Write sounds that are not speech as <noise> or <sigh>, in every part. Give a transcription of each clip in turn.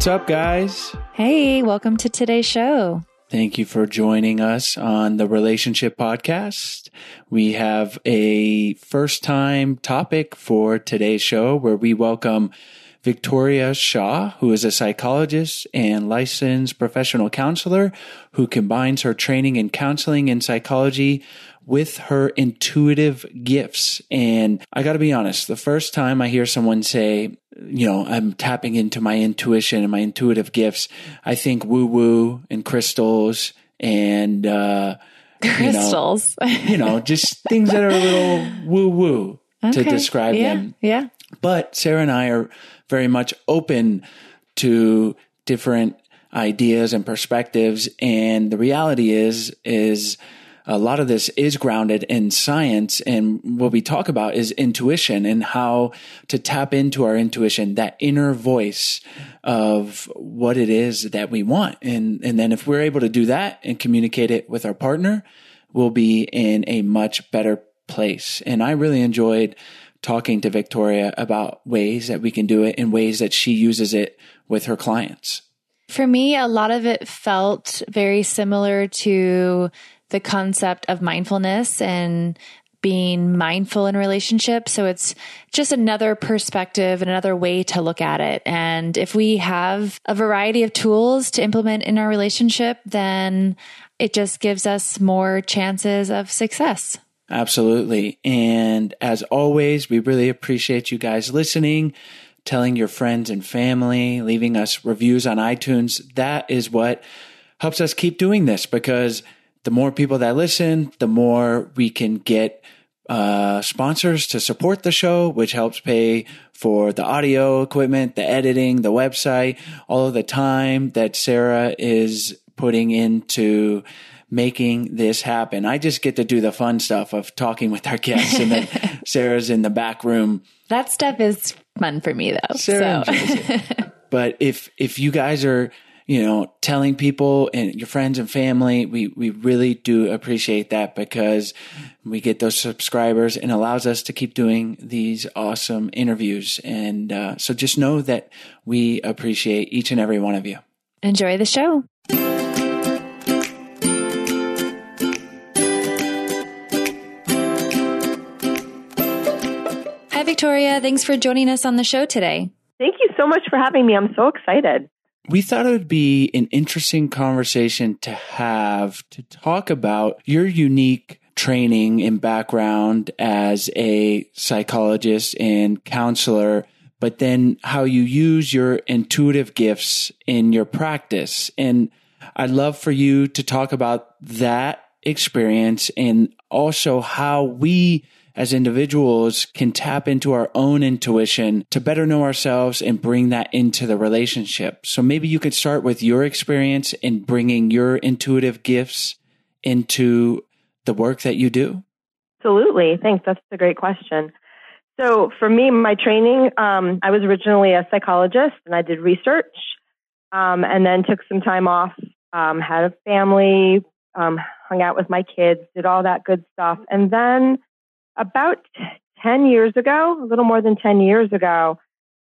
What's up, guys? Hey, welcome to today's show. Thank you for joining us on the Relationship Podcast. We have a first time topic for today's show where we welcome Victoria Shaw, who is a psychologist and licensed professional counselor who combines her training in counseling and psychology with her intuitive gifts. And I got to be honest, the first time I hear someone say, you know, I'm tapping into my intuition and my intuitive gifts, I think woo woo and crystals and, uh, Crystals. You know, you know, just <laughs> things that are a little woo woo to describe yeah, them. Yeah. But Sarah and I are very much open to different ideas and perspectives. And the reality is, is a lot of this is grounded in science. And what we talk about is intuition and how to tap into our intuition, that inner voice of what it is that we want. And, and then if we're able to do that and communicate it with our partner, we'll be in a much better place. And I really enjoyed talking to Victoria about ways that we can do it and ways that she uses it with her clients. For me, a lot of it felt very similar to the concept of mindfulness and being mindful in relationships. So it's just another perspective and another way to look at it. And if we have a variety of tools to implement in our relationship, then it just gives us more chances of success. Absolutely. And as always, we really appreciate you guys listening, telling your friends and family, leaving us reviews on iTunes. That is what helps us keep doing this because the more people that listen, the more we can get uh, sponsors to support the show, which helps pay for the audio equipment, the editing, the website, all of the time that Sarah is putting into making this happen. I just get to do the fun stuff of talking with our guests and then <laughs> Sarah's in the back room. That stuff is fun for me though. Sarah so. <laughs> But if if you guys are, you know, telling people and your friends and family, we we really do appreciate that because we get those subscribers and allows us to keep doing these awesome interviews. And uh, so just know that we appreciate each and every one of you. Enjoy the show. Hi, Victoria. Thanks for joining us on the show today. Thank you so much for having me. I'm so excited. We thought it would be an interesting conversation to have to talk about your unique training and background as a psychologist and counselor, but then how you use your intuitive gifts in your practice. And I'd love for you to talk about that experience and also how we as individuals can tap into our own intuition to better know ourselves and bring that into the relationship. So maybe you could start with your experience in bringing your intuitive gifts into the work that you do. Absolutely. Thanks. That's a great question. So, for me, my training, um, I was originally a psychologist and I did research um, and then took some time off, um, had a family, um, hung out with my kids, did all that good stuff. And then about 10 years ago, a little more than 10 years ago,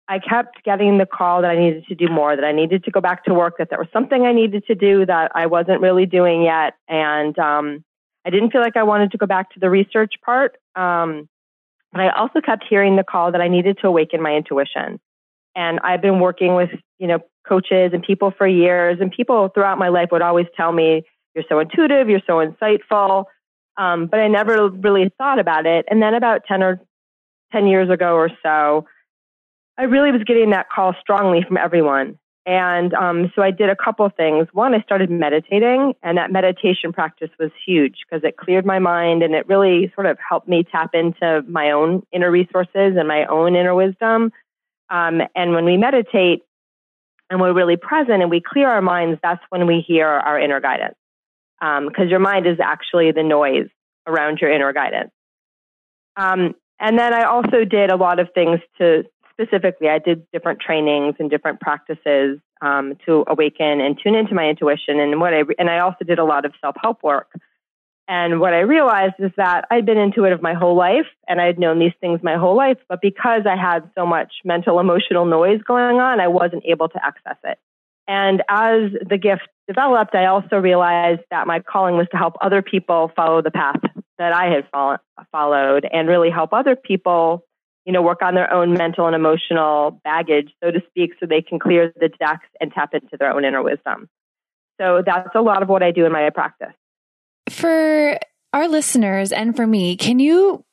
I kept getting the call that I needed to do more, that I needed to go back to work, that there was something I needed to do that I wasn't really doing yet. And um, I didn't feel like I wanted to go back to the research part. Um, but I also kept hearing the call that I needed to awaken my intuition. And I've been working with, you know, coaches and people for years, and people throughout my life would always tell me, you're so intuitive, you're so insightful. Um, but I never really thought about it. And then about 10 or 10 years ago or so, I really was getting that call strongly from everyone. And um, so I did a couple things. One, I started meditating, and that meditation practice was huge because it cleared my mind and it really sort of helped me tap into my own inner resources and my own inner wisdom. Um, and when we meditate and we're really present and we clear our minds, that's when we hear our inner guidance. Because your mind is actually the noise around your inner guidance. Um, and then I also did a lot of things to specifically, I did different trainings and different practices um, to awaken and tune into my intuition. And what I and I also did a lot of self help work. And what I realized is that I'd been intuitive my whole life and I'd known these things my whole life, but because I had so much mental emotional noise going on, I wasn't able to access it. And as the gift developed, I also realized that my calling was to help other people follow the path that I had follow, followed and really help other people, you know, work on their own mental and emotional baggage, so to speak, so they can clear the decks and tap into their own inner wisdom. So that's a lot of what I do in my practice. For our listeners and for me, can you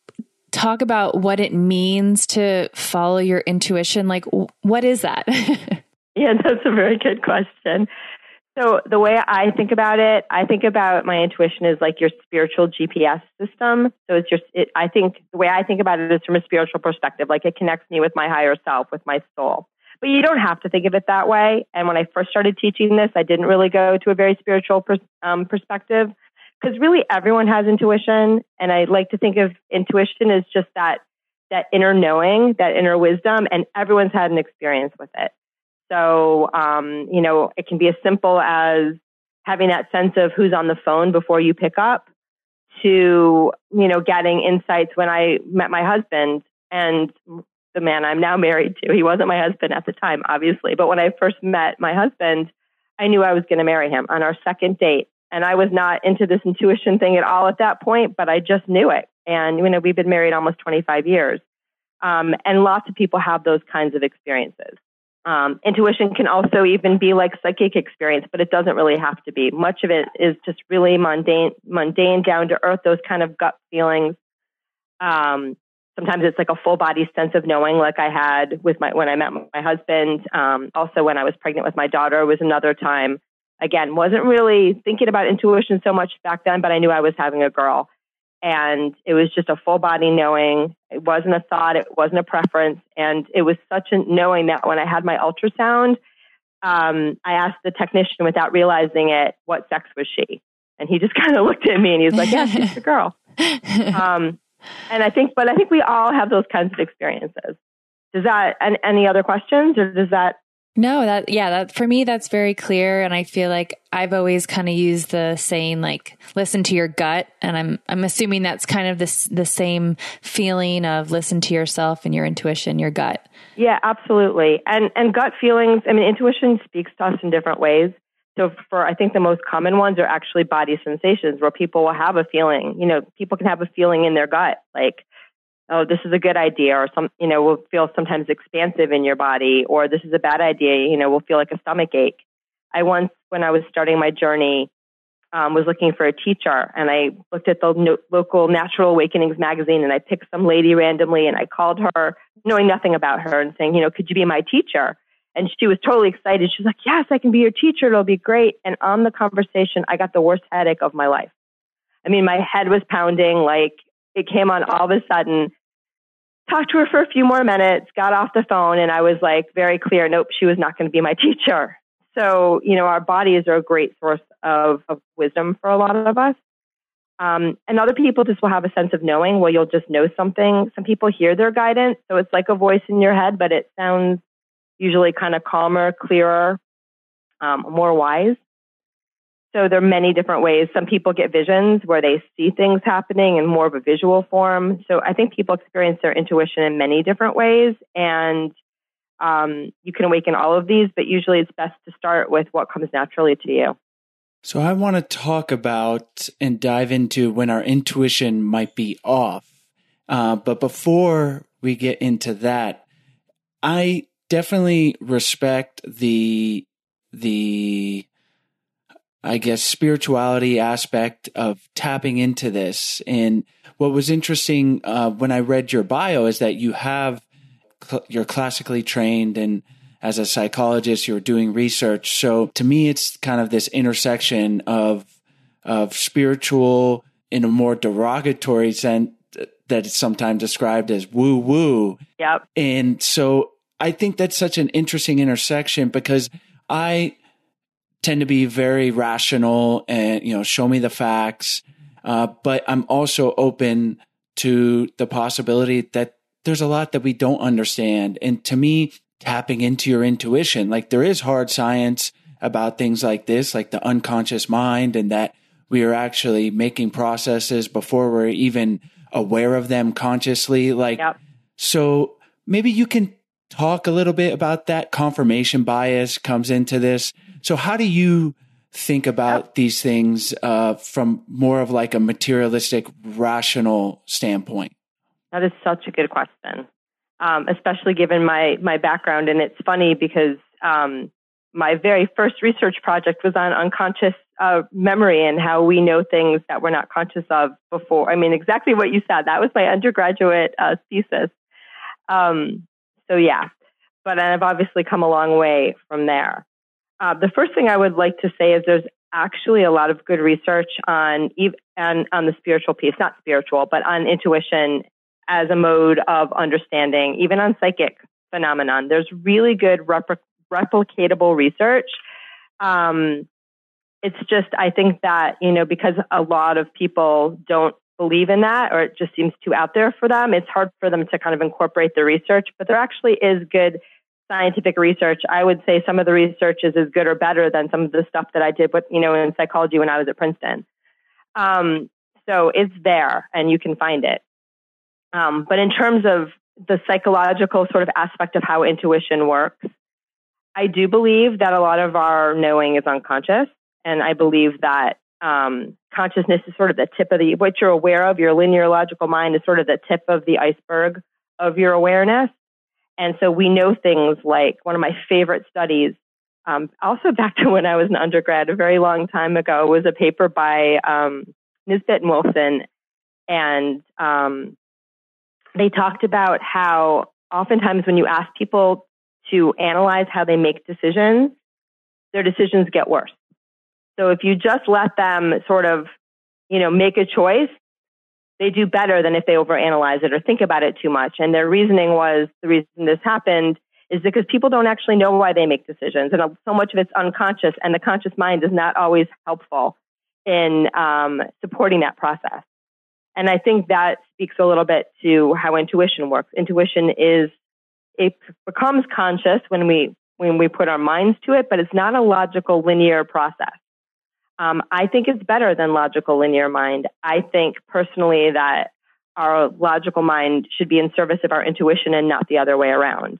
talk about what it means to follow your intuition? Like, what is that? <laughs> yeah, <laughs> that's a very good question. So the way I think about it, I think about my intuition as like your spiritual GPS system. So it's your, it, I think the way I think about it is from a spiritual perspective, like it connects me with my higher self, with my soul. But you don't have to think of it that way. And when I first started teaching this, I didn't really go to a very spiritual pers- um, perspective because really everyone has intuition. And I like to think of intuition as just that, that inner knowing, that inner wisdom, and everyone's had an experience with it. So, um, you know, it can be as simple as having that sense of who's on the phone before you pick up to, you know, getting insights when I met my husband and the man I'm now married to. He wasn't my husband at the time, obviously, but when I first met my husband, I knew I was going to marry him on our second date. And I was not into this intuition thing at all at that point, but I just knew it. And, you know, we've been married almost 25 years. Um, and lots of people have those kinds of experiences. Um, intuition can also even be like psychic experience, but it doesn't really have to be. Much of it is just really mundane, mundane, down to earth, those kind of gut feelings. Um, sometimes it's like a full body sense of knowing, like I had with my when I met my husband. Um, also, when I was pregnant with my daughter, was another time. Again, wasn't really thinking about intuition so much back then, but I knew I was having a girl, and it was just a full body knowing. It wasn't a thought, it wasn't a preference. And it was such a knowing that when I had my ultrasound, um, I asked the technician without realizing it, what sex was she? And he just <laughs> kind of looked at me and he was like, yeah, she's a girl. <laughs> Um, and I think, but I think we all have those kinds of experiences. Does that, and any other questions or does that no, that, yeah, that for me, that's very clear. And I feel like I've always kind of used the saying, like, listen to your gut. And I'm, I'm assuming that's kind of this, the same feeling of listen to yourself and your intuition, your gut. Yeah, absolutely. And, and gut feelings, I mean, intuition speaks to us in different ways. So for, I think the most common ones are actually body sensations where people will have a feeling, you know, people can have a feeling in their gut, like, oh, this is a good idea, or some, you know, will feel sometimes expansive in your body, or this is a bad idea, you know, will feel like a stomach ache. I once, when I was starting my journey, um, was looking for a teacher, and I looked at the no- local Natural Awakenings magazine, and I picked some lady randomly, and I called her, knowing nothing about her, and saying, you know, could you be my teacher? And she was totally excited. She was like, yes, I can be your teacher. It'll be great. And on the conversation, I got the worst headache of my life. I mean, my head was pounding like it came on all of a sudden talked to her for a few more minutes, got off the phone, and I was like very clear nope, she was not going to be my <laughs> teacher. So, you know, our bodies are a great source of, of wisdom for a lot of us. Um, and other people just will have a sense of knowing well, you'll just know something. Some people hear their guidance, so it's like a voice in your head, but it sounds usually kind of calmer, clearer, um, more wise. So there are many different ways. Some people get visions where they see things happening in more of a visual form. So I think people experience their intuition in many different ways, and um, you can awaken all of these. But usually, it's best to start with what comes naturally to you. So I want to talk about and dive into when our intuition might be off. Uh, but before we get into that, I definitely respect the the I guess, spirituality aspect of tapping into this. And what was interesting uh, when I read your bio is that you have, cl- you're classically trained and as a psychologist, you're doing research. So to me, it's kind of this intersection of, of spiritual in a more derogatory sense that is sometimes described as woo woo. Yep. And so I think that's such an interesting intersection because I tend to be very rational and, you know, show me the facts. Uh, but I'm also open to the possibility that there's a lot that we don't understand. And to me, tapping into your intuition. Like there is hard science about things like this, like the unconscious mind and that we are actually making processes before we're even aware of them consciously. Like, Yep. so maybe you can talk a little bit about that confirmation bias comes into this. So how do you think about these things uh, from more of like a materialistic, rational standpoint? That is such a good question, um, especially given my my background. And it's funny because um, my very first research project was on unconscious uh, memory and how we know things that we're not conscious of before. I mean, exactly what you said. That was my undergraduate uh, thesis. Um, so yeah, but I've obviously come a long way from there. Uh, the first thing I would like to say is there's actually a lot of good research on ev- on, the spiritual piece, not spiritual, but on intuition as a mode of understanding, even on psychic phenomenon. There's really good repl- replicatable research. Um, it's just, I think that, you know, because a lot of people don't believe in that or it just seems too out there for them, it's hard for them to kind of incorporate the research. But there actually is good scientific research. I would say some of the research is as good or better than some of the stuff that I did with, you know, in psychology when I was at Princeton. Um, so it's there and you can find it. Um, but in terms of the psychological sort of aspect of how intuition works, I do believe that a lot of our knowing is unconscious. And I believe that um, consciousness is sort of the tip of the, what you're aware of, your linear logical mind is sort of the tip of the iceberg of your awareness. And so we know things like one of my favorite studies, um, also <laughs> back to when I was an undergrad a very long time ago, was a paper by um, Nisbett and Wilson. And um, they talked about how oftentimes when you ask people to analyze how they make decisions, their decisions get worse. So if you just let them sort of, you know, make a choice, they do better than if they overanalyze it or think about it too much. And their reasoning was the reason this happened is because people don't actually know why they make decisions, and so much of it's unconscious, and the conscious mind is not always helpful in um, supporting that process. And I think that speaks a little bit to how intuition works. Intuition is it becomes conscious when we when we put our minds to it, but it's not a logical linear process. Um, I think it's better than logical linear mind. I think personally that our logical mind should be in service of our intuition and not the other way around.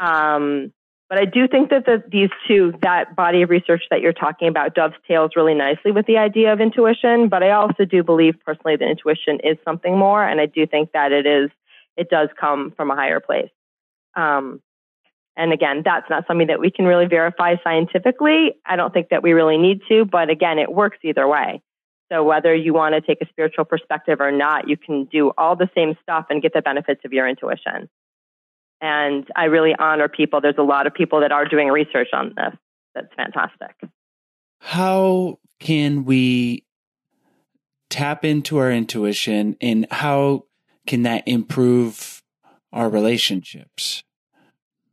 Um, but I do think that the, these two, that body of research that you're talking about, dovetails really nicely with the idea of intuition. But I also do believe personally that intuition is something more, and I do think that it is, it does come from a higher place. Um, and again, that's not something that we can really verify scientifically. I don't think that we really need to, but again, it works either way. So whether you want to take a spiritual perspective or not, you can do all the same stuff and get the benefits of your intuition. And I really honor people. There's a lot of people that are doing research on this. That's fantastic. How can we tap into our intuition and how can that improve our relationships?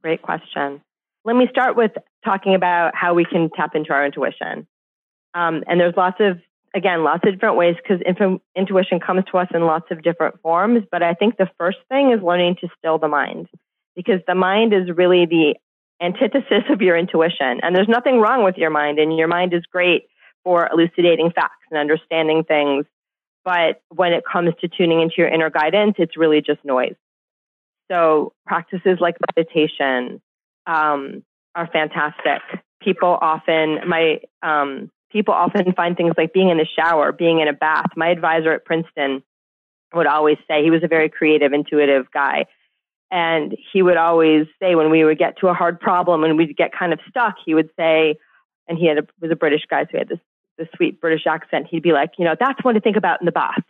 Great question. Let me start with talking about how we can tap into our intuition. Um, and there's lots of, again, lots of different ways because inf- intuition comes to us in lots of different forms. But I think the first thing is learning to still the mind because the mind is really the antithesis of your intuition. And there's nothing wrong with your mind, and your mind is great for elucidating facts and understanding things. But when it comes to tuning into your inner guidance, it's really just noise. So practices like meditation um, are fantastic. People often, my um, people often find things like being in the shower, being in a bath. My advisor at Princeton would always say he was a very creative, intuitive guy. And he would always say when we would get to a hard problem and we'd get kind of stuck, he would say, and he had a, was a British guy, so he had this, this sweet British accent. He'd be like, you know, that's one to think about in the bath.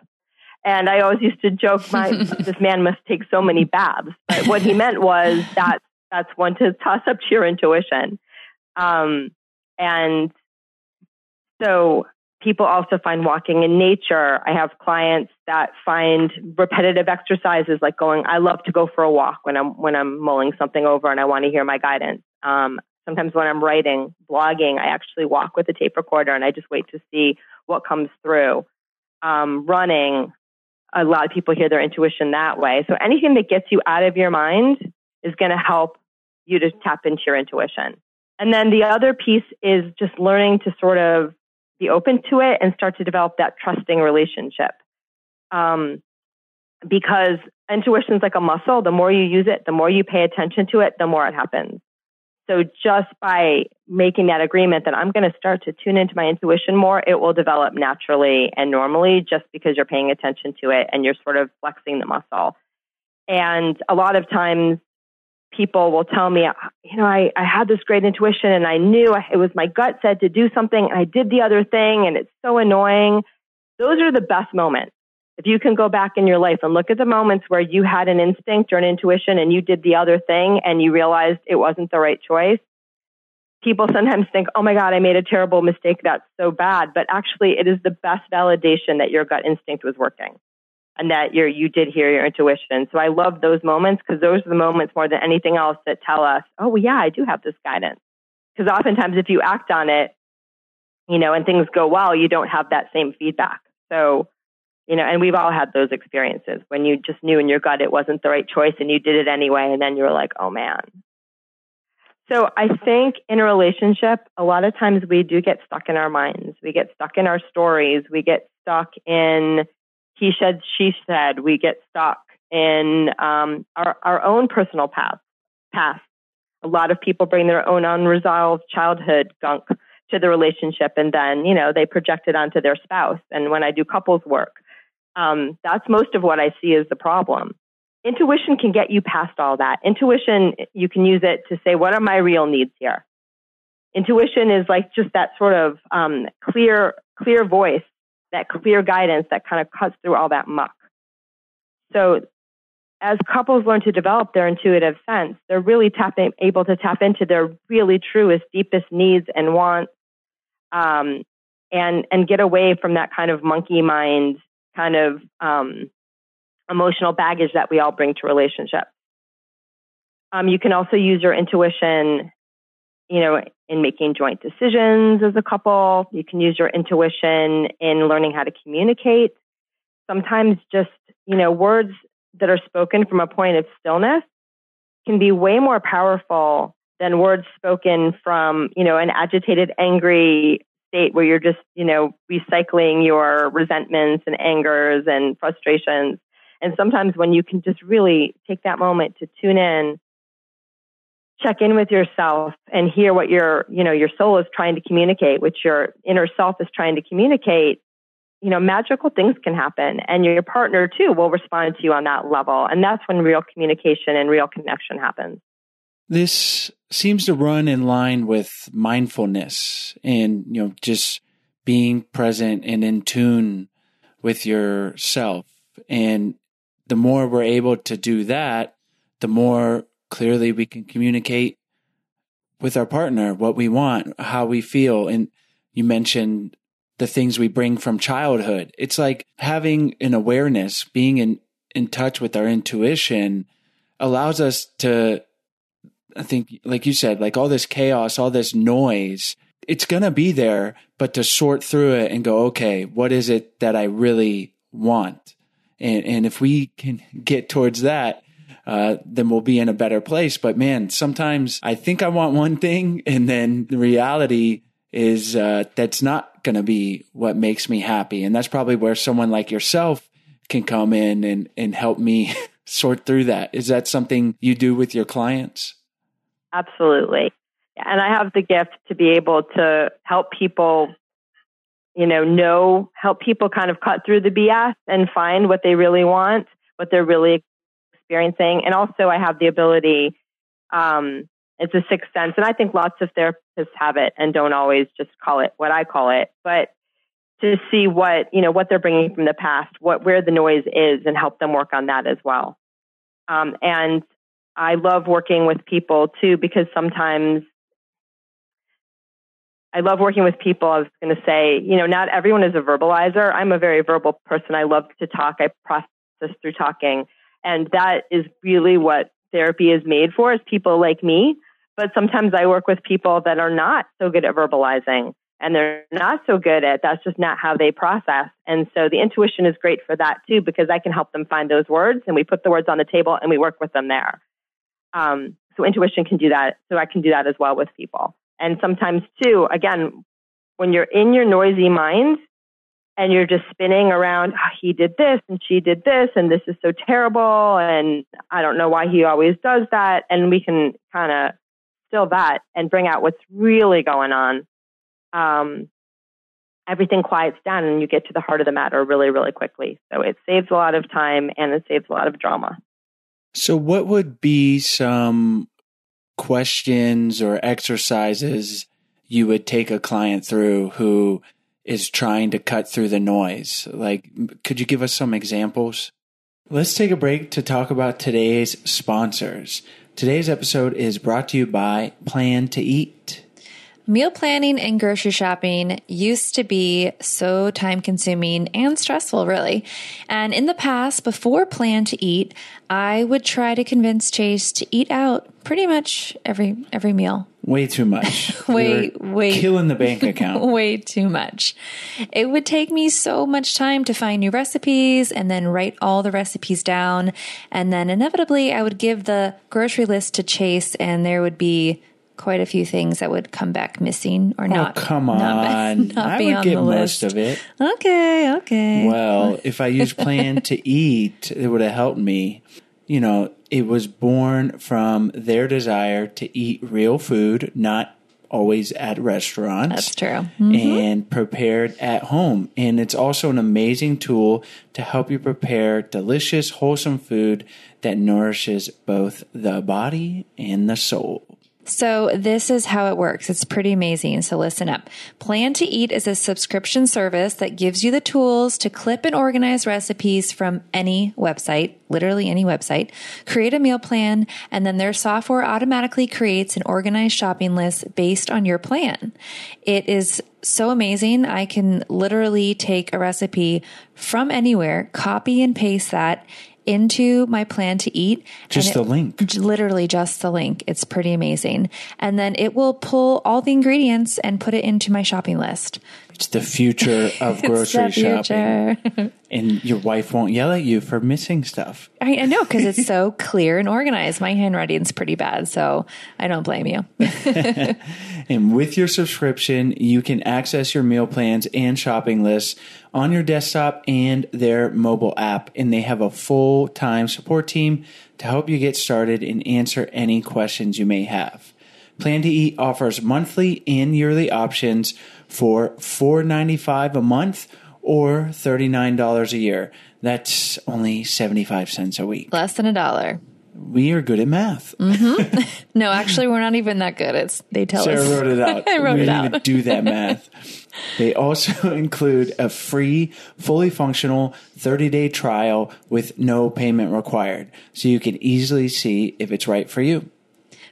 And I always used to joke, my, <laughs> this man must take so many baths. But what he meant was that that's one to toss up to your intuition. Um, and so people also find walking in nature. I have clients that find repetitive exercises like going, I love to go for a walk when I'm, when I'm mulling something over and I want to hear my guidance. Um, sometimes when I'm writing, blogging, I actually walk with a tape recorder and I just wait to see what comes through. Um, running, a lot of people hear their intuition that way. So anything that gets you out of your mind is going to help you to tap into your intuition. And then the other piece is just learning to sort of be open to it and start to develop that trusting relationship. Um, because intuition is like a muscle. The more you use it, the more you pay attention to it, the more it happens. So just by making that agreement that I'm going to start to tune into my intuition more, it will develop naturally and normally just because you're paying attention to it and you're sort of flexing the muscle. And a lot of times people will tell me, you know, I, I had this great intuition and I knew it was my gut said to do something and I did the other thing and it's so annoying. Those are the best moments. If you can go back in your life and look at the moments where you had an instinct or an intuition and you did the other thing and you realized it wasn't the right choice, people sometimes think, oh my God, I made a terrible mistake. That's so bad. But actually, it is the best validation that your gut instinct was working and that you you did hear your intuition. So I love those moments because those are the moments more than anything else that tell us, oh, well, yeah, I do have this guidance. Because oftentimes, if you act on it, you know, and things go well, you don't have that same feedback. So you know, and we've all had those experiences when you just knew in your gut it wasn't the right choice and you did it anyway, and then you were like, oh man. So I think in a relationship, a lot of times we do get stuck in our minds. We get stuck in our stories. We get stuck in he said, she said. We get stuck in um, our, our own personal path. Past. A lot of people bring their own unresolved childhood gunk to the relationship and then, you know, they project it onto their spouse. And when I do couples work, um, that's most of what I see as the problem. Intuition can get you past all that. Intuition, you can use it to say, what are my real needs here? Intuition is like just that sort of um, clear, clear voice, that clear guidance that kind of cuts through all that muck. So, as couples learn to develop their intuitive sense, they're really tapping, able to tap into their really truest, deepest needs and wants, um, and and get away from that kind of monkey mind kind of um, emotional baggage that we all bring to relationships. Um, you can also use your intuition, you know, in making joint decisions as a couple. You can use your intuition in learning how to communicate. Sometimes just, you know, words that are spoken from a point of stillness can be way more powerful than words spoken from, you know, an agitated, angry state where you're just, you know, recycling your resentments and angers and frustrations. And sometimes when you can just really take that moment to tune in, check in with yourself and hear what your, you know, your soul is trying to communicate, which your inner self is trying to communicate, you know, magical things can happen. And your partner too will respond to you on that level. And that's when real communication and real connection happens. This seems to run in line with mindfulness and, you know, just being present and in tune with yourself. And the more we're able to do that, the more clearly we can communicate with our partner what we want, how we feel. And you mentioned the things we bring from childhood. It's like having an awareness, being in, in touch with our intuition allows us to I think, like you said, like all this chaos, all this noise, it's going to be there, but to sort through it and go, okay, what is it that I really want? And, and if we can get towards that, uh, then we'll be in a better place. But man, sometimes I think I want one thing and then the reality is, uh, that's not going to be what makes me happy. And that's probably where someone like yourself can come in and, and help me <laughs> sort through that. Is that something you do with your clients? Absolutely. And I have the gift to be able to help people, you know, know, help people kind of cut through the BS and find what they really want, what they're really experiencing. And also, I have the ability, um, it's a sixth sense. And I think lots of therapists have it and don't always just call it what I call it. But to see what, you know, what they're bringing from the past, what, where the noise is and help them work on that as well. Um, and I love working with people too because sometimes I love working with people. I was going to say, you know, not everyone is a verbalizer. I'm a very verbal person. I love to talk. I process through talking. And that is really what therapy is made for is people like me. But sometimes I work with people that are not so good at verbalizing and they're not so good at that's just not how they process. And so the intuition is great for that too because I can help them find those words and we put the words on the table and we work with them there. Um, So intuition can do that. So I can do that as well with people. And sometimes too, again, when you're in your noisy mind and you're just spinning around, oh, he did this and she did this and this is so terrible and I don't know why he always does that. And we can kind of still that and bring out what's really going on. Um, everything quiets down and you get to the heart of the matter really, really quickly. So it saves a lot of time and it saves a lot of drama. So, what would be some questions or exercises you would take a client through who is trying to cut through the noise? Like, could you give us some examples? Let's take a break to talk about today's sponsors. Today's episode is brought to you by Plan to Eat. Meal planning and grocery shopping used to be so time consuming and stressful, really. And in the past, before Plan to Eat, I would try to convince Chase to eat out pretty much every every meal. Way too much. <laughs> way, You're wait. Killing the bank account. <laughs> Way too much. It would take me so much time to find new recipes and then write all the recipes down. And then inevitably I would give the grocery list to Chase and there would be quite a few things that would come back missing or oh, not. oh, come not- on. <laughs> not I be would on get the most of it. Okay, okay. Well, if I used plan to <laughs> eat, it would have helped me. You know, it was born from their desire to eat real food, not always at restaurants. That's true. Mm-hmm. And prepared at home. And it's also an amazing tool to help you prepare delicious, wholesome food that nourishes both the body and the soul. So this is how it works. It's pretty amazing. So listen up. Plan to Eat is a subscription service that gives you the tools to clip and organize recipes from any website, literally any website, create a meal plan, and then their software automatically creates an organized shopping list based on your plan. It is so amazing. I can literally take a recipe from anywhere, copy and paste that into my plan to eat. Just and the link. Literally just the link. It's pretty amazing. And then it will pull all the ingredients and put it into my shopping list. It's the future <laughs> of grocery the shopping. <laughs> And your wife won't yell at you for missing stuff. I, I know because it's <laughs> so clear and organized. My handwriting's pretty bad, so I don't blame you. And with your subscription, you can access your meal plans and shopping lists on your desktop and their mobile app. And they have a full time support team to help you get started and answer any questions you may have. Plan to Eat offers monthly and yearly options for $4.95 a month or $39 a year. That's only 75 cents a week. Less than a dollar. We are good at math. Mm-hmm. <laughs> No, actually, we're not even that good. It's they tell Sarah us. wrote it out. <laughs> I wrote we it didn't even out. do that math. <laughs> They also include a free, fully functional 30 day trial with no payment required. So you can easily see if it's right for you.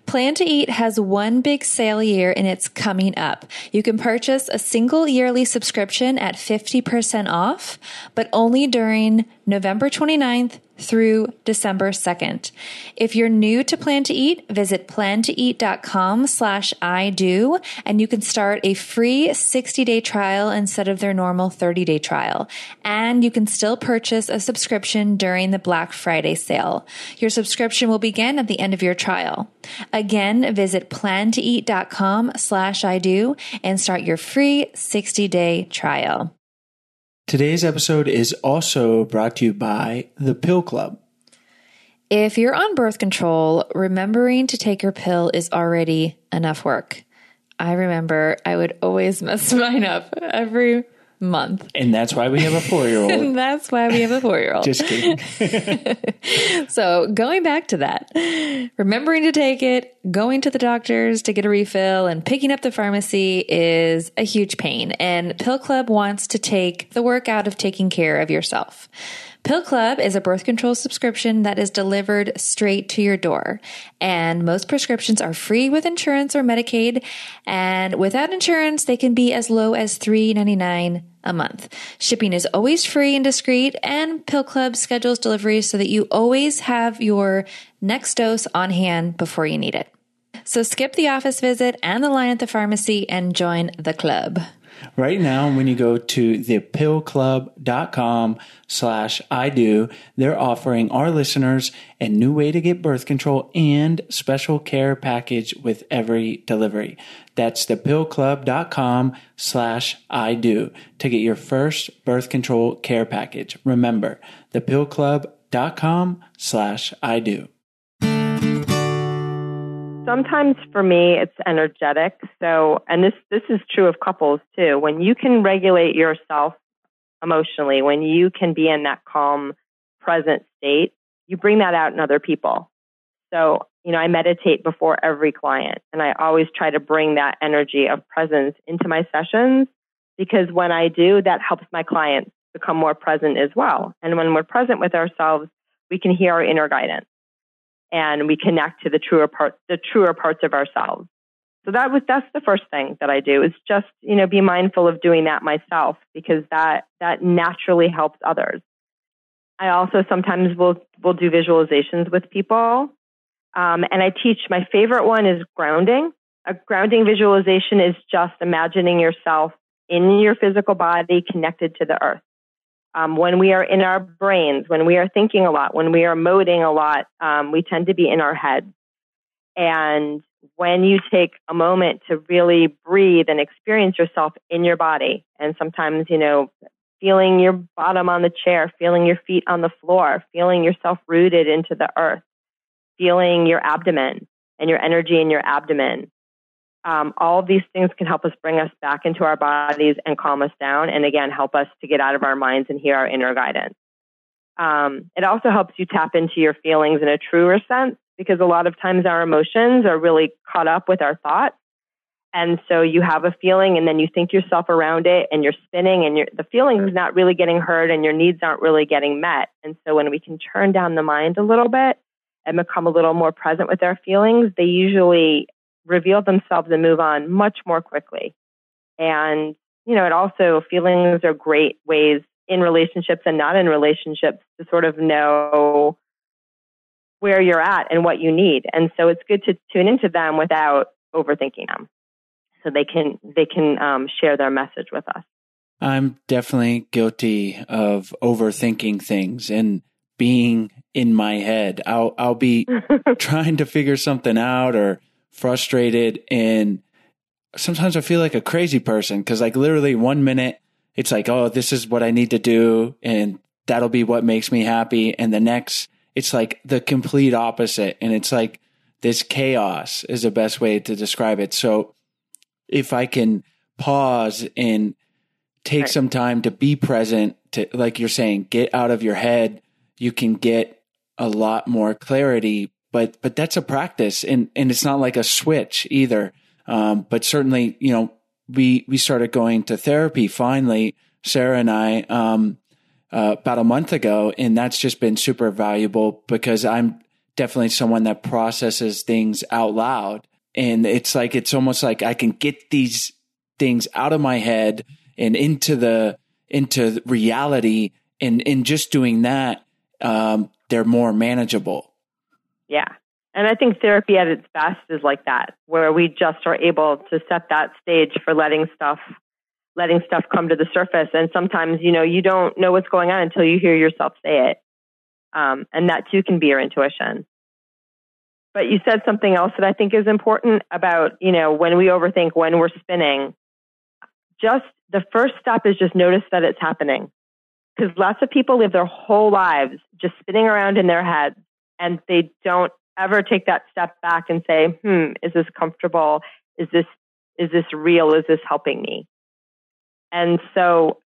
Plan to Eat has one big sale a year and it's coming up. You can purchase a single yearly subscription at 50% off, but only during November 29th through December 2nd. If you're new to Plan to Eat, visit plantoeat.com slash I do and you can start a free 60 day trial instead of their normal 30 day trial. And you can still purchase a subscription during the Black Friday sale. Your subscription will begin at the end of your trial. Again, visit plantoeat.com slash I do and start your free 60 day trial. Today's episode is also brought to you by the Pill Club. If you're on birth control, remembering to take your pill is already enough work. I remember I would always <laughs> mess mine up every month. And that's why we have a four year old. <laughs> And that's why we have a four year old. Just kidding. <laughs> So going back to that, remembering to take it, going to the doctors to get a refill and picking up the pharmacy is a huge pain. And Pill Club wants to take the work out of taking care of yourself. Pill Club is a birth control subscription that is delivered straight to your door. And most prescriptions are free with insurance or Medicaid. And without insurance, they can be as low as $3.99 a month. Shipping is always free and discreet, and Pill Club schedules deliveries so that you always have your next dose on hand before you need it. So skip the office visit and the line at the pharmacy and join the club. Right now, when you go to thepillclub.com slash I do, they're offering our listeners a new way to get birth control and special care package with every delivery. That's thepillclub.com slash I do to get your first birth control care package. Remember, thepillclub.com slash I do. Sometimes for me, it's energetic. So, and this, this is true of couples too. When you can regulate yourself emotionally, when you can be in that calm, present state, you bring that out in other people. So, you know, I meditate before every client and I always try to bring that energy of presence into my sessions because when I do, that helps my clients become more present as well. And when we're present with ourselves, we can hear our inner guidance and we connect to the truer parts, the truer parts of ourselves. So that was that's the first thing that I do is just you know be mindful of doing that myself because that that naturally helps others. I also sometimes will will do visualizations with people, um, and I teach. My favorite one is grounding. A grounding visualization is just imagining yourself in your physical body connected to the earth um, when we are in our brains, when we are thinking a lot, when we are moding a lot, um, we tend to be in our heads. And when you take a moment to really breathe and experience yourself in your body, and sometimes, you know, feeling your bottom on the chair, feeling your feet on the floor, feeling yourself rooted into the earth, feeling your abdomen and your energy in your abdomen, um, all of these things can help us bring us back into our bodies and calm us down, and again, help us to get out of our minds and hear our inner guidance. Um, it also helps you tap into your feelings in a truer sense because a lot of times our emotions are really caught up with our thoughts. And so you have a feeling and then you think yourself around it and you're spinning and the feeling is not really getting heard and your needs aren't really getting met. And so when we can turn down the mind a little bit and become a little more present with our feelings, they usually reveal themselves and move on much more quickly. And, you know, it also, feelings are great ways in relationships and not in relationships to sort of know where you're at and what you need. And so it's good to tune into them without overthinking them so they can, they can um, share their message with us. I'm definitely guilty of overthinking things and being in my head. I'll I'll be <laughs> trying to figure something out or frustrated and sometimes I feel like a crazy person because like literally one minute it's like, oh, this is what I need to do and that'll be what makes me happy. And the next it's like the complete opposite. And it's like this chaos is the best way to describe it. So if I can pause and take right. some time to be present to, like you're saying, get out of your head, you can get a lot more clarity but but that's a practice, and and it's not like a switch either. Um, but certainly, you know, we we started going to therapy finally, Sarah and I, um, uh, about a month ago, and that's just been super valuable because I'm definitely someone that processes things out loud, and it's like it's almost like I can get these things out of my head and into the into reality, and in just doing that, um, they're more manageable. Yeah. And I think therapy at its best is like that, where we just are able to set that stage for letting stuff letting stuff come to the surface. And sometimes, you know, you don't know what's going on until you hear yourself say it. Um, and that too can be your intuition. But you said something else that I think is important about, you know, when we overthink, when we're spinning, just the first step is just notice that it's happening. Because lots of people live their whole lives just spinning around in their heads and they don't ever take that step back and say, hmm, is this comfortable? Is this, is this real? Is this helping me? And so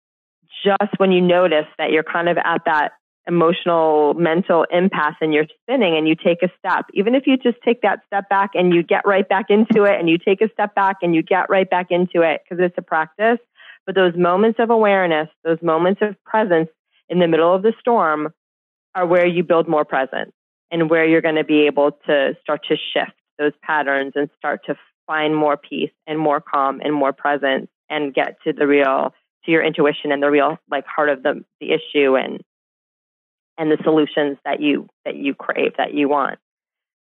just when you notice that you're kind of at that emotional, mental impasse and you're spinning and you take a step, even if you just take that step back and you get right back into it and you take a step back and you get right back into it because it's a practice. But those moments of awareness, those moments of presence in the middle of the storm are where you build more presence and where you're going to be able to start to shift those patterns and start to find more peace and more calm and more presence and get to the real to your intuition and the real like heart of the the issue and and the solutions that you that you crave that you want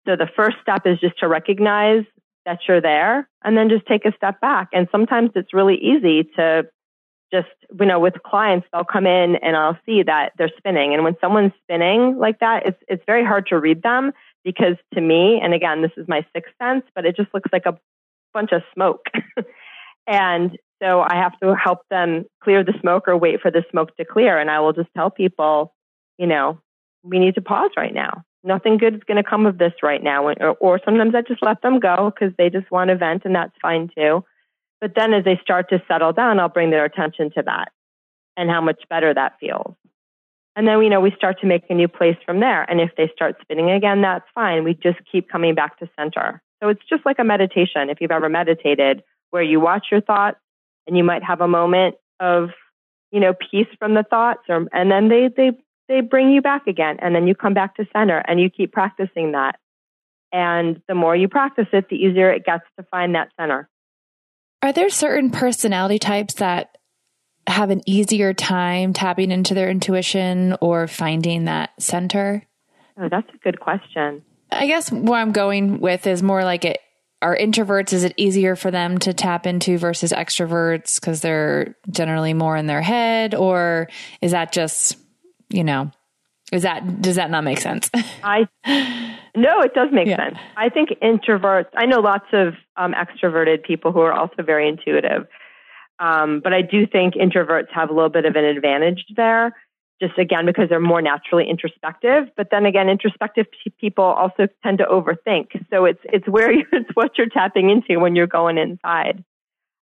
so the first step is just to recognize that you're there and then just take a step back. And sometimes it's really easy to just, you know, with clients, they'll come in and I'll see that they're spinning. And when someone's spinning like that, it's, it's very hard to read them because to me, and again, this is my sixth sense, but it just looks like a bunch of smoke. <laughs> and so I have to help them clear the smoke or wait for the smoke to clear. And I will just tell people, you know, we need to pause right now. Nothing good is going to come of this right now. Or, or sometimes I just let them go because they just want to vent, and that's fine too. But then as they start to settle down, I'll bring their attention to that and how much better that feels. And then, you know, we start to make a new place from there. And if they start spinning again, that's fine. We just keep coming back to center. So it's just like a meditation. If you've ever meditated, where you watch your thoughts and you might have a moment of, you know, peace from the thoughts, or, and then they, they, they bring you back again. And then you come back to center and you keep practicing that. And the more you practice it, the easier it gets to find that center. Are there certain personality types that have an easier time tapping into their intuition or finding that center? Oh, that's a good question. I guess what I'm going with is more like it are introverts is it easier for them to tap into versus extroverts because they're generally more in their head or is that just you know is that does that not make sense <laughs> i no it does make yeah. sense i think introverts i know lots of um, extroverted people who are also very intuitive um, but i do think introverts have a little bit of an advantage there just again because they're more naturally introspective. But then again, introspective people also tend to overthink. So it's it's where you, <laughs> it's what you're tapping into when you're going inside.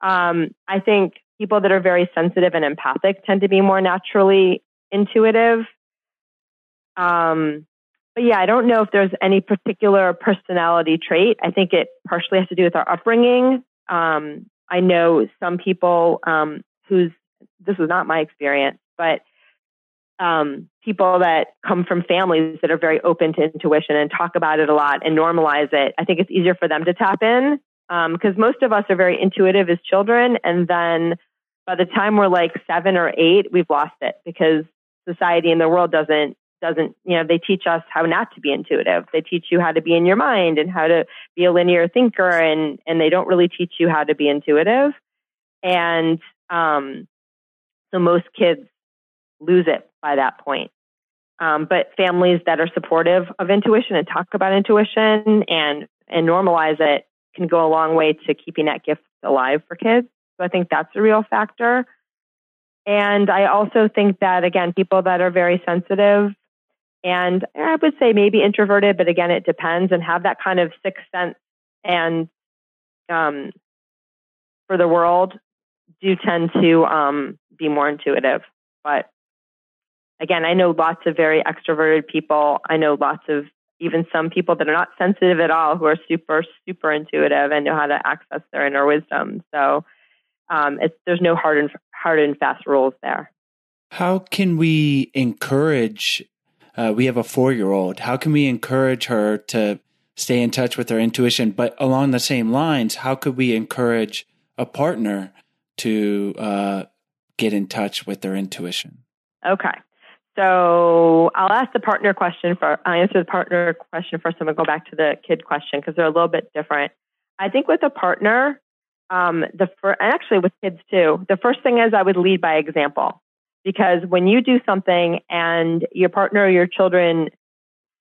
Um, I think people that are very sensitive and empathic tend to be more naturally intuitive. Um, but yeah, I don't know if there's any particular personality trait. I think it partially has to do with our upbringing. Um, I know some people um, whose this was not my experience, but um, people that come from families that are very open to intuition and talk about it a lot and normalize it, I think it's easier for them to tap in because um, most of us are very intuitive as children, and then by the time we're like seven or eight, we've lost it because society and the world doesn't doesn't you know they teach us how not to be intuitive. They teach you how to be in your mind and how to be a linear thinker, and and they don't really teach you how to be intuitive. And um, so most kids lose it by that point. Um, but families that are supportive of intuition and talk about intuition and and normalize it can go a long way to keeping that gift alive for kids. So I think that's a real factor. And I also think that again, people that are very sensitive and I would say maybe introverted, but again, it depends and have that kind of sixth sense and um, for the world do tend to um, be more intuitive. But again, I know lots of very extroverted people. I know lots of even some people that are not sensitive at all who are super, super intuitive and know how to access their inner wisdom. So um, there's no hard and hard and fast rules there. How can we encourage? Uh, we have a four year old. How can we encourage her to stay in touch with her intuition? But along the same lines, how could we encourage a partner to uh, get in touch with their intuition? Okay. So I'll ask the partner question for I'll answer the partner question first. I'm gonna go back to the kid question because they're a little bit different. I think with a partner, um, the fir- and actually with kids too, the first thing is I would lead by example because when you do something and your partner or your children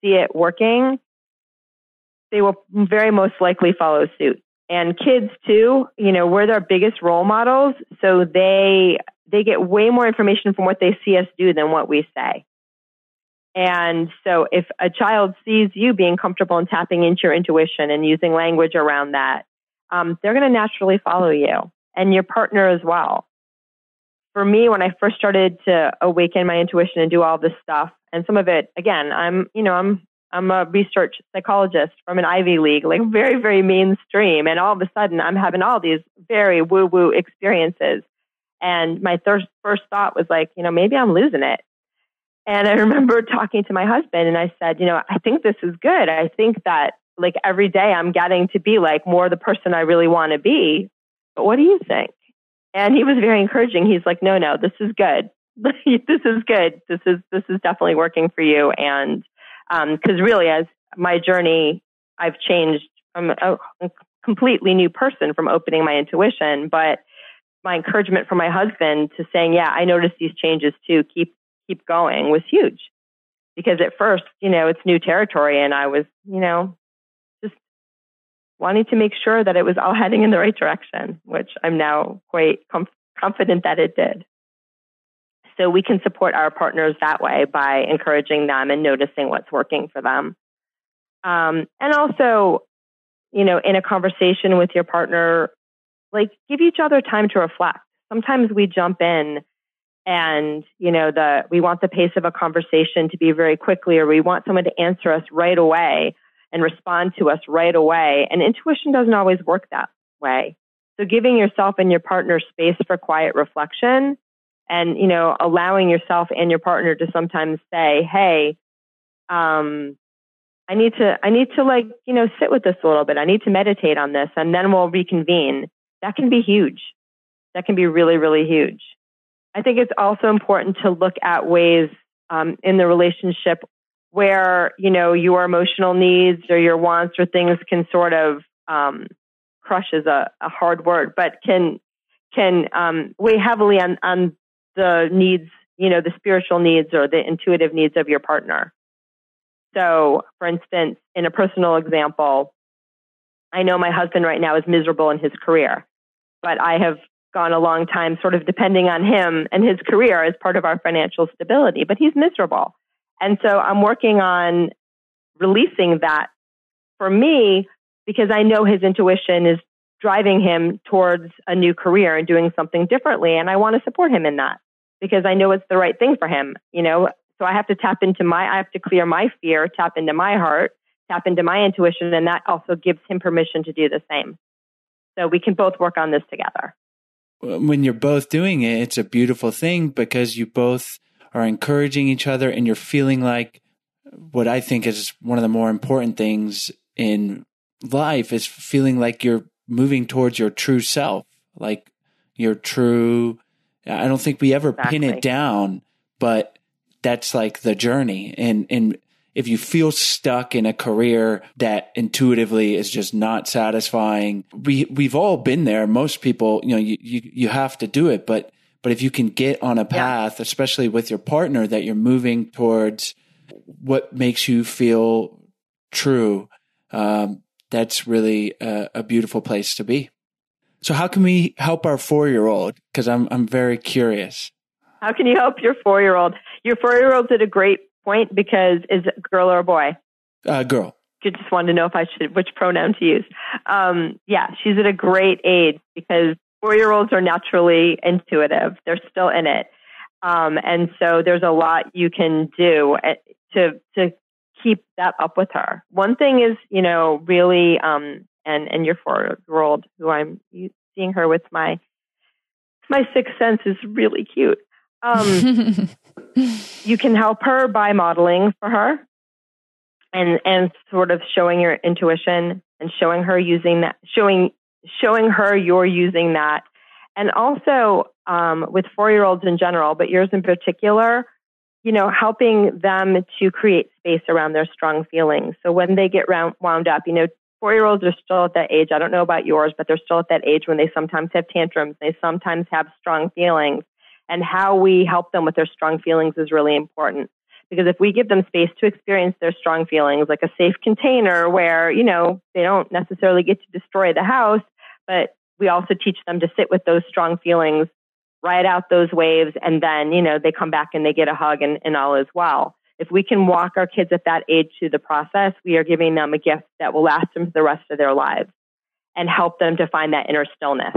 see it working, they will very most likely follow suit. And kids too, you know, we're their biggest role models, so they they get way more information from what they see us do than what we say. And so if a child sees you being comfortable and tapping into your intuition and using language around that, um, they're going to naturally follow you and your partner as well. For me, when I first started to awaken my intuition and do all this stuff, and some of it, again, I'm, you know, I'm, I'm a research psychologist from an Ivy League, like very, very mainstream. And all of a sudden, I'm having all these very woo woo experiences and my thir- first thought was like, you know, maybe I'm losing it. And I <laughs> remember talking to my husband and I said, you know, I think this is good. I think that like every day I'm getting to be like more the person I really want to be. But what do you think? And he was very encouraging. He's like, no, no, this is good. <laughs> this is good. This is, this is definitely working for you. And, um, cause really as my journey, I've changed. I'm, completely new person from opening my intuition, but my encouragement from my husband to saying, yeah, I noticed these changes too. Keep, keep going was huge because at first, you know, it's new territory and I was, you know, wanting to make sure that it was all <laughs> heading in the right direction, which I'm now quite com- confident that it did. So we can support our partners that way by encouraging them and noticing what's working for them. Um, and also, you know, in a conversation with your partner, like give each other time to reflect. Sometimes we jump in and, you know, the, we want the pace of a conversation to be very quickly or we want someone to answer us right away and respond to us right away. And intuition doesn't always work that way. So giving yourself and your partner space for quiet reflection and, you know, allowing yourself and your partner to sometimes say, Hey, um, I need to, I need to like, you know, sit with this a little bit. I need to meditate on this and then we'll reconvene. That can be huge. That can be really, really huge. I think it's also important to look at ways um, in the relationship where, you know, your emotional needs or your wants or things can sort of, um, crush is a, a hard word, but can, can, um, weigh heavily on, on the needs, you know, the spiritual needs or the intuitive needs of your partner. So, for instance, in a personal example, I know my husband right now is miserable in his career, but I have gone a long time sort of depending on him and his career as part of our financial stability, but he's miserable. And so I'm working on releasing that for me because I know his intuition is driving him towards a new career and doing something differently. And I want to support him in that because I know it's the right thing for him. You know, so I have to tap into my, I have to clear my fear, tap into my heart, tap into my intuition, and that also gives him permission to do the same. So we can both work on this together. When you're both doing it, it's a beautiful thing because you both are encouraging each other and you're feeling like what I think is one of the more important things in life is feeling like you're moving towards your true self, like your true. I don't think we ever exactly. pin it down, but that's like the journey. And, and if you feel stuck in a career that intuitively is just not satisfying, we, we've all been there. Most people, you know, you, you, you have to do it, but, but if you can get on a path, yeah. especially with your partner that you're moving towards what makes you feel true, um, that's really a, a beautiful place to be. So how can we help our four year old? Cause I'm, I'm very curious. How can you help your four year old? Your four year old's at a great point because is it girl or a boy? Uh, girl. You just wanted to know if I should which pronoun to use. Um, yeah, she's at a great age because four year olds are naturally intuitive. They're still in it, um, and so there's a lot you can do eh, to to keep that up with her. One thing is, you know, really, um, and and your four year old who I'm seeing her with my my sixth sense is really cute. Um, <laughs> you can help her by modeling for her and and sort of showing your intuition and showing her using that showing showing her you're using that. And also um, with four year olds in general but yours in particular you know helping them to create space around their strong feelings. So when they get round, wound up you know four year olds are still at that age i don't know about yours but they're still at that age when they sometimes have tantrums they sometimes have strong feelings. And how we help them with their strong feelings is really important. Because if we give them space to experience their strong feelings, like a safe container where, you know, they don't necessarily get to destroy the house, but we also teach them to sit with those strong feelings, ride out those waves, and then, you know, they come back and they get a hug and, and all is well. If we can walk our kids at that age through the process, we are giving them a gift that will last them for the rest of their lives and help them to find that inner stillness.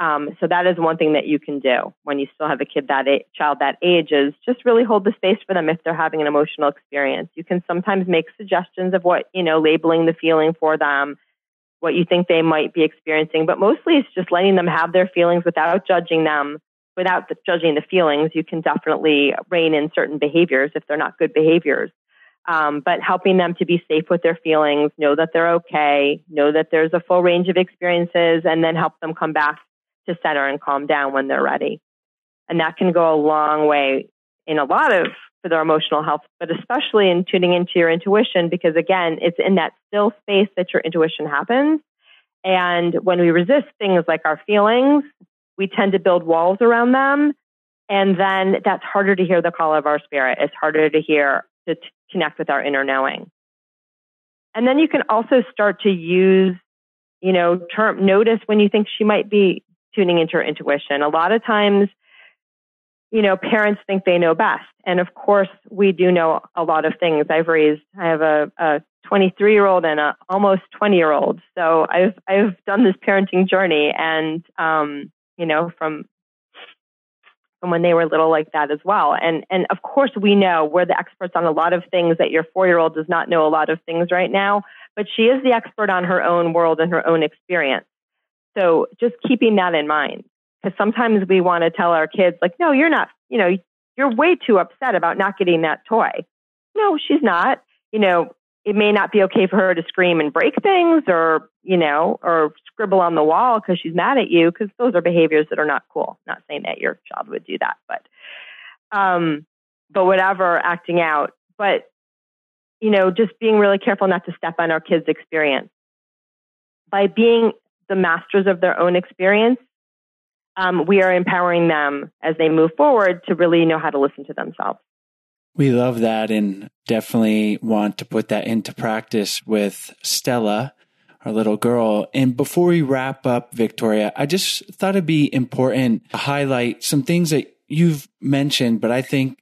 Um, so that is one thing that you can do when you still have a kid that a- child that age is just really hold the space for them if they're having an emotional experience. You can sometimes make suggestions of what you know, labeling the feeling for them, what you think they might be experiencing, but mostly it's just letting them have their feelings without judging them, without the, judging the feelings. You can definitely rein in certain behaviors if they're not good behaviors. Um, but helping them to be safe with their feelings, know that they're okay, know that there's a full range of experiences, and then help them come back to center and calm down when they're ready. And that can go a long way in a lot of for their emotional health, but especially in tuning into your intuition, because again, it's in that still space that your intuition happens. And when we resist things like our feelings, we tend to build walls around them. And then that's harder to hear the call of our spirit. It's harder to hear, to t- connect with our inner knowing. And then you can also start to use, you know, term, notice when you think she might be tuning into her intuition. A lot of times, you know, parents think they know best. And of course, we do know a lot of things. I've raised, I have a, a 23 year old and a almost 20 year old. So I've, I've done this parenting journey and, um, you know, from, from when they were little like that as well. And, and of course we know we're the experts on a lot of things that your four year old does not know a lot of things right now, but she is the expert on her own world and her own experience. So just keeping that in mind, because sometimes we want to tell our kids like, no, you're not, you know, you're way too upset about not getting that toy. No, she's not. You know, it may not be okay for her to scream and break things or, you know, or scribble on the wall because she's mad at you because those are behaviors that are not cool. Not saying that your child would do that, but, um, but whatever, acting out. But, you know, just being really careful not to step on our kids' experience. By being the masters of their own experience, um, we are empowering them as they move forward to really know how to listen to themselves. We love that and definitely want to put that into practice with Stella, our little girl. And before we wrap up, Victoria, I just thought it'd be important to highlight some things that you've mentioned, but I think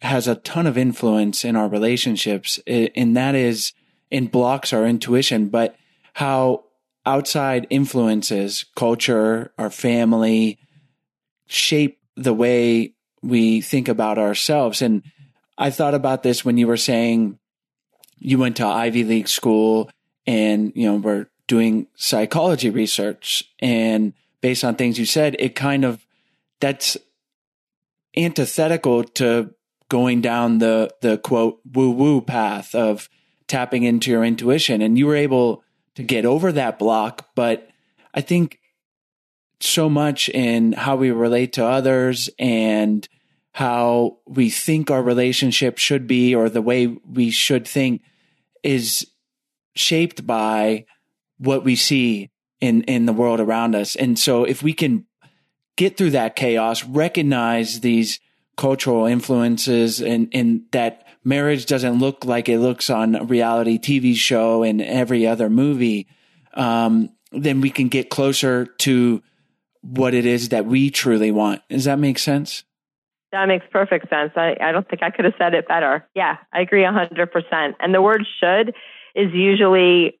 has a ton of influence in our relationships. And that is in blocks our intuition, but how outside influences, culture, our family shape the way we think about ourselves. And I thought about this when you were saying you went to Ivy League school and, you know, we're doing psychology research and based on things you said, it kind of, that's antithetical to going down the, the quote woo woo path of tapping into your intuition. And you were able to get over that block. But I think so much in how we relate to others and how we think our relationship should be or the way we should think is shaped by what we see in in the world around us. And so if we can get through that chaos, recognize these cultural influences and and that marriage doesn't look like it looks on a reality TV show and every other movie, um, then we can get closer to what it is that we truly want. Does that make sense? That makes perfect sense. I, I don't think I could have said it better. Yeah, I agree 100%. And the word should is usually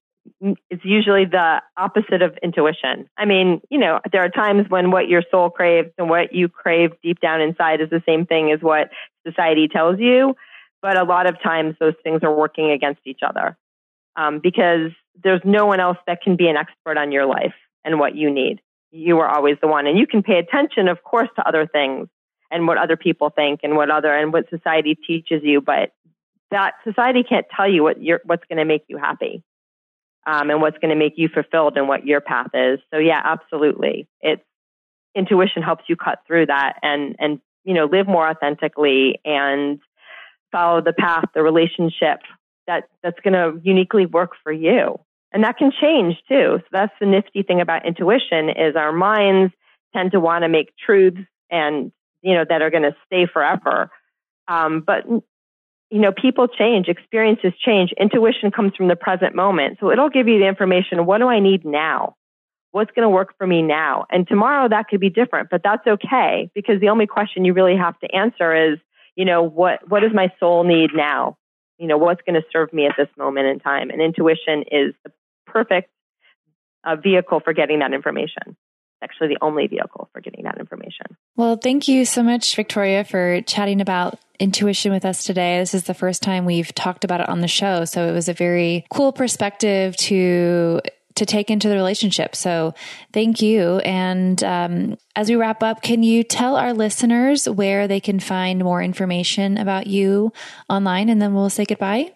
it's usually the opposite of intuition. I mean, you know, there are times when what your soul craves and what you crave deep down inside is the same thing as what society tells you. But a lot of times those things are working against each other um, because there's no one else that can be an expert on your life and what you need. You are always the one. And you can pay attention, of course, to other things and what other people think and what other and what society teaches you, but that society can't tell you what you're, what's going to make you happy um, and what's going to make you fulfilled and what your path is. So yeah, absolutely. It's intuition helps you cut through that and and you know live more authentically and follow the path, the relationship that that's going to uniquely work for you. And that can change too. So that's the nifty thing about intuition is our minds tend to want to make truths and, you know, that are going to stay forever. Um, but, you know, people change, experiences change. Intuition comes from the present moment. So it'll give you the information. What do I need now? What's going to work for me now? And tomorrow that could be different, but that's okay because the only question you really have to answer is, you know, what, what does my soul need now? You know, what's going to serve me at this moment in time? And intuition is the perfect uh, vehicle for getting that information. Actually, the only vehicle for getting that information. Well, thank you so much, Victoria, for chatting about intuition with us today. This is the first time we've talked about it on the show. So it was a very cool perspective to to take into the relationship. So thank you. And um, as we wrap up, can you tell our listeners where they can find more information about you online and then we'll say goodbye?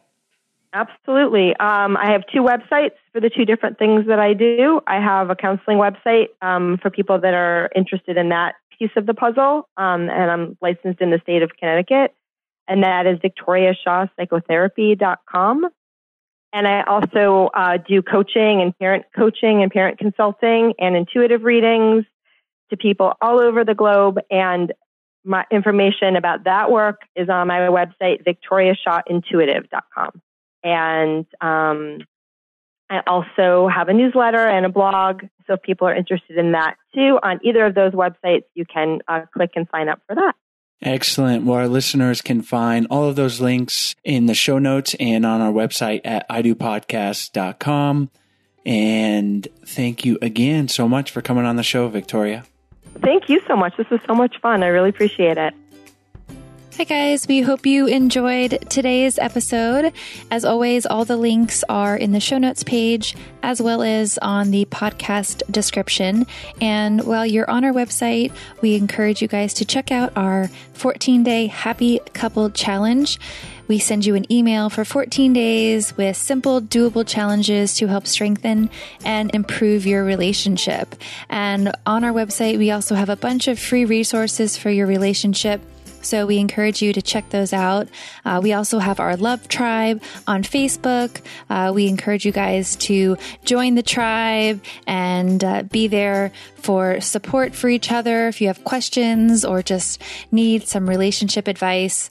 Absolutely. Um, I have two websites for the two different things that I do. I have a counseling website um, for people that are interested in that piece of the puzzle, um, and I'm licensed in the state of Connecticut, and that is victoriashawpsychotherapy.com. And I also uh, do coaching and parent coaching and parent consulting and intuitive readings to people all over the globe. And my information about that work is on my website, victoriashawintuitive.com. And um, I also have a newsletter and a blog. So if people are interested in that too, on either of those websites, you can uh, click and sign up for that. Excellent. Well, our listeners can find all of those links in the show notes and on our website at idopodcast.com. And thank you again so much for coming on the show, Victoria. Thank you so much. This was so much fun. I really appreciate it. Hi, guys. We hope you enjoyed today's episode. As always, all the links are in the show notes page as well as on the podcast description. And while you're on our website, we encourage you guys to check out our 14 day happy couple challenge. We send you an email for 14 days with simple, doable challenges to help strengthen and improve your relationship. And on our website, we also have a bunch of free resources for your relationship so we encourage you to check those out. Uh, we also have our Love Tribe on Facebook. Uh, we encourage you guys to join the tribe and uh, be there for support for each other. If you have questions or just need some relationship advice,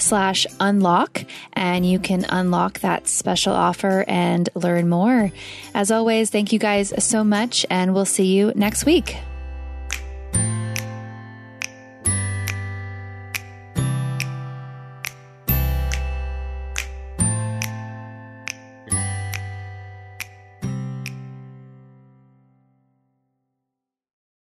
slash unlock and you can unlock that special offer and learn more. As always, thank you guys so much and we'll see you next week.